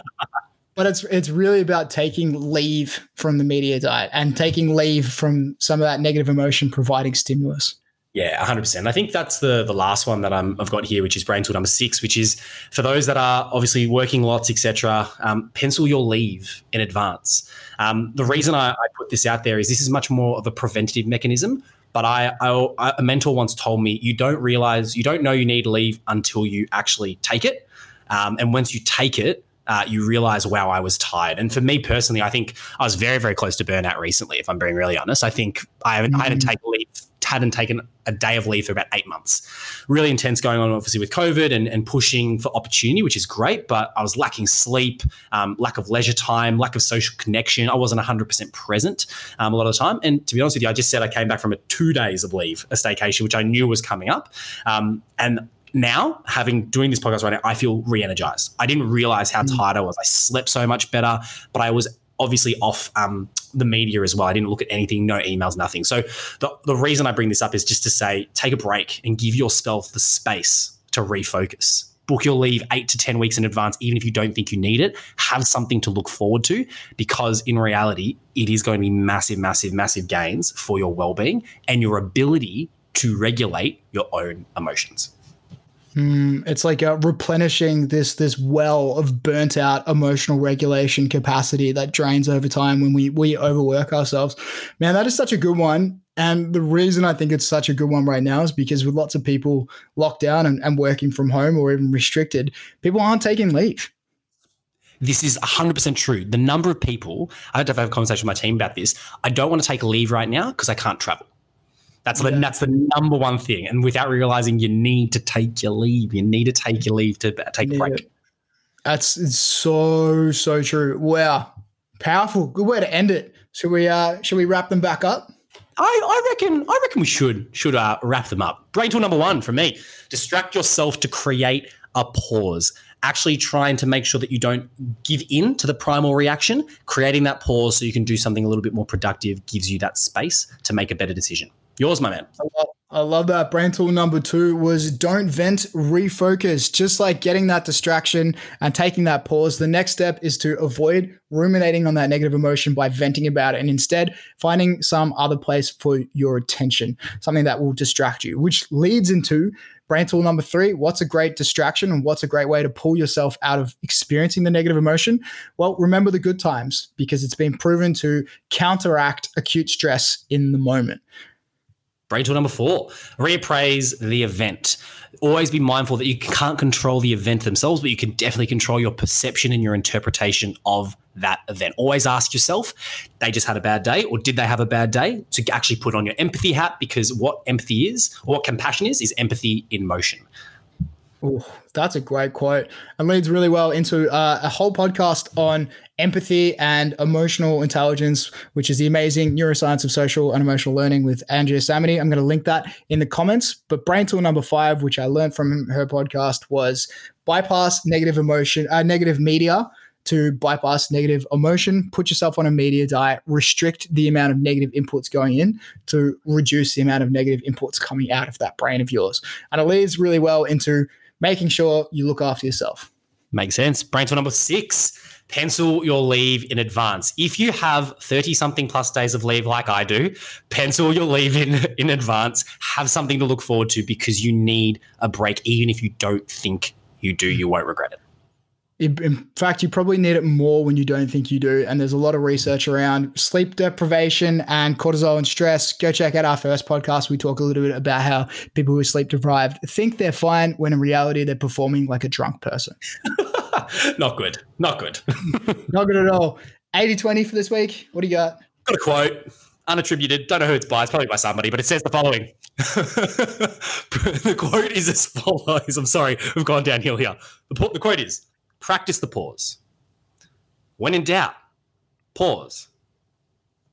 [SPEAKER 1] but it's it's really about taking leave from the media diet and taking leave from some of that negative emotion providing stimulus.
[SPEAKER 2] Yeah, 100%. I think that's the the last one that i have got here, which is brain tool number six, which is for those that are obviously working lots, etc. Um, pencil your leave in advance. Um, the reason I, I, put this out there is this is much more of a preventative mechanism. But I, I, a mentor once told me you don't realize you don't know you need leave until you actually take it, um, and once you take it, uh, you realize, wow, I was tired. And for me personally, I think I was very, very close to burnout recently. If I'm being really honest, I think I haven't, mm. I haven't mm. taken leave hadn't taken a day of leave for about eight months. Really intense going on, obviously, with COVID and, and pushing for opportunity, which is great, but I was lacking sleep, um, lack of leisure time, lack of social connection. I wasn't 100% present um, a lot of the time. And to be honest with you, I just said I came back from a two days of leave, a staycation, which I knew was coming up. Um, and now having doing this podcast right now i feel re-energized i didn't realize how mm. tired i was i slept so much better but i was obviously off um, the media as well. I didn't look at anything, no emails, nothing. So the, the reason I bring this up is just to say take a break and give yourself the space to refocus. Book your leave eight to 10 weeks in advance, even if you don't think you need it. Have something to look forward to because in reality, it is going to be massive, massive, massive gains for your well being and your ability to regulate your own emotions.
[SPEAKER 1] Mm, it's like uh, replenishing this this well of burnt out emotional regulation capacity that drains over time when we we overwork ourselves. Man, that is such a good one. And the reason I think it's such a good one right now is because with lots of people locked down and, and working from home or even restricted, people aren't taking leave.
[SPEAKER 2] This is 100% true. The number of people, I had to have a conversation with my team about this. I don't want to take leave right now because I can't travel. That's yeah. the that's the number one thing. And without realizing you need to take your leave, you need to take your leave to take a break. It.
[SPEAKER 1] That's so so true. Wow, powerful. Good way to end it. Should we uh should we wrap them back up?
[SPEAKER 2] I, I reckon I reckon we should should uh, wrap them up. Brain tool number one for me: distract yourself to create a pause. Actually, trying to make sure that you don't give in to the primal reaction. Creating that pause so you can do something a little bit more productive gives you that space to make a better decision. Yours, my man.
[SPEAKER 1] I love, that. Brain tool number two was don't vent, refocus. Just like getting that distraction and taking that pause, the next step is to avoid ruminating on that negative emotion by venting about it and instead finding some other place for your attention, something that will distract you, which leads into brain tool number three what's a great distraction and what's a great way to pull yourself out of experiencing the negative emotion well remember the good times because it's been proven to counteract acute stress in the moment
[SPEAKER 2] Brain tool number four, reappraise the event. Always be mindful that you can't control the event themselves, but you can definitely control your perception and your interpretation of that event. Always ask yourself, they just had a bad day, or did they have a bad day? To actually put on your empathy hat, because what empathy is, or what compassion is, is empathy in motion.
[SPEAKER 1] Ooh, that's a great quote and leads really well into uh, a whole podcast on empathy and emotional intelligence, which is the amazing neuroscience of social and emotional learning with Andrea Samadi. I'm going to link that in the comments. But brain tool number five, which I learned from her podcast, was bypass negative emotion, uh, negative media to bypass negative emotion, put yourself on a media diet, restrict the amount of negative inputs going in to reduce the amount of negative inputs coming out of that brain of yours. And it leads really well into making sure you look after yourself.
[SPEAKER 2] Makes sense. Brain number six pencil your leave in advance. If you have 30 something plus days of leave like I do, pencil your leave in in advance. Have something to look forward to because you need a break even if you don't think you do, you won't regret it.
[SPEAKER 1] In fact, you probably need it more when you don't think you do. And there's a lot of research around sleep deprivation and cortisol and stress. Go check out our first podcast. We talk a little bit about how people who are sleep deprived think they're fine when in reality they're performing like a drunk person.
[SPEAKER 2] Not good. Not good.
[SPEAKER 1] Not good at all. 80 20 for this week. What do you got?
[SPEAKER 2] Got a quote, unattributed. Don't know who it's by. It's probably by somebody, but it says the following. the quote is as follows. I'm sorry, we've gone downhill here. The, the quote is practice the pause. When in doubt, pause.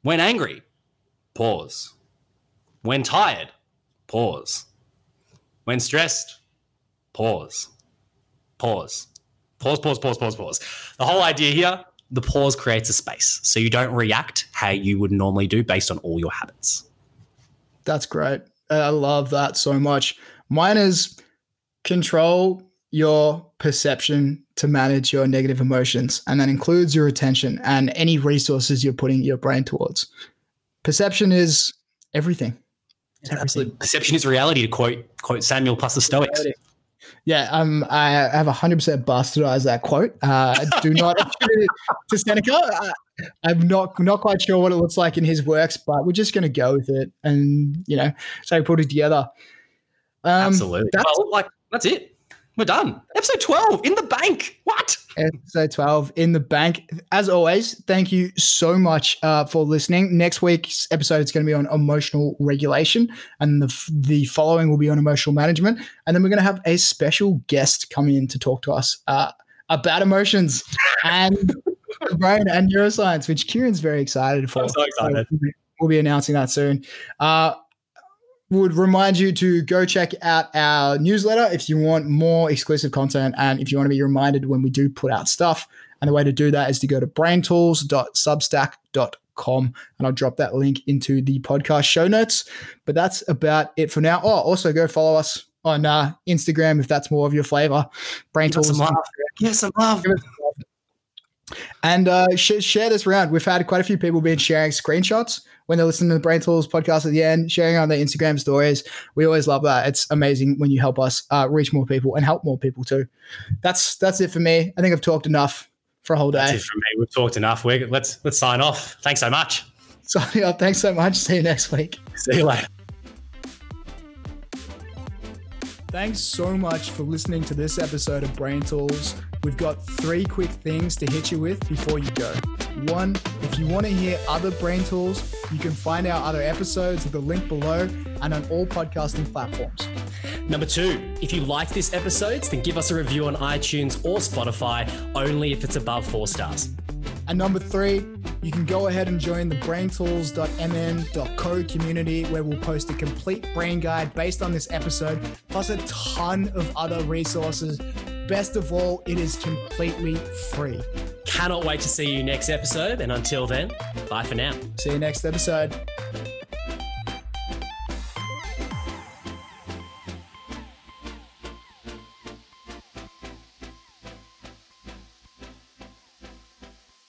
[SPEAKER 2] When angry, pause. When tired, pause. When stressed, pause. Pause. Pause, pause, pause, pause, pause. The whole idea here the pause creates a space. So you don't react how you would normally do based on all your habits.
[SPEAKER 1] That's great. I love that so much. Mine is control your perception to manage your negative emotions. And that includes your attention and any resources you're putting your brain towards. Perception is everything.
[SPEAKER 2] It's everything. Perception is reality, to quote quote Samuel plus the Stoics. Reality.
[SPEAKER 1] Yeah, um, I have 100% bastardized that quote. Uh, do not attribute it to Seneca. I, I'm not not quite sure what it looks like in his works, but we're just going to go with it and, you know, so put it together.
[SPEAKER 2] Um, Absolutely. That's, well, like, that's it. We're done. Episode 12 in the bank. What?
[SPEAKER 1] Episode 12 in the bank. As always, thank you so much uh, for listening. Next week's episode is going to be on emotional regulation, and the, the following will be on emotional management. And then we're going to have a special guest come in to talk to us uh, about emotions and the brain and neuroscience, which Kieran's very excited for.
[SPEAKER 2] I'm so excited.
[SPEAKER 1] So we'll be announcing that soon. Uh, would remind you to go check out our newsletter if you want more exclusive content and if you want to be reminded when we do put out stuff. And the way to do that is to go to braintools.substack.com and I'll drop that link into the podcast show notes. But that's about it for now. Oh, also go follow us on uh, Instagram if that's more of your flavor.
[SPEAKER 2] Brain Give Tools. Give some love.
[SPEAKER 1] And uh, sh- share this around. We've had quite a few people been sharing screenshots when they're listening to the Brain Tools podcast at the end, sharing on their Instagram stories. We always love that. It's amazing when you help us uh, reach more people and help more people too. That's that's it for me. I think I've talked enough for a whole day. That's
[SPEAKER 2] it for me. We've talked enough. We're, let's let's sign off. Thanks so much.
[SPEAKER 1] Signing off. Thanks so much. See you next week.
[SPEAKER 2] See you later.
[SPEAKER 1] Thanks so much for listening to this episode of Brain Tools. We've got three quick things to hit you with before you go. One, if you want to hear other Brain Tools, you can find our other episodes at the link below and on all podcasting platforms.
[SPEAKER 2] Number two, if you like this episode, then give us a review on iTunes or Spotify, only if it's above four stars.
[SPEAKER 1] And number three, you can go ahead and join the braintools.mn.co community where we'll post a complete brain guide based on this episode, plus a ton of other resources. Best of all, it is completely free.
[SPEAKER 2] Cannot wait to see you next episode. And until then, bye for now.
[SPEAKER 1] See you next episode.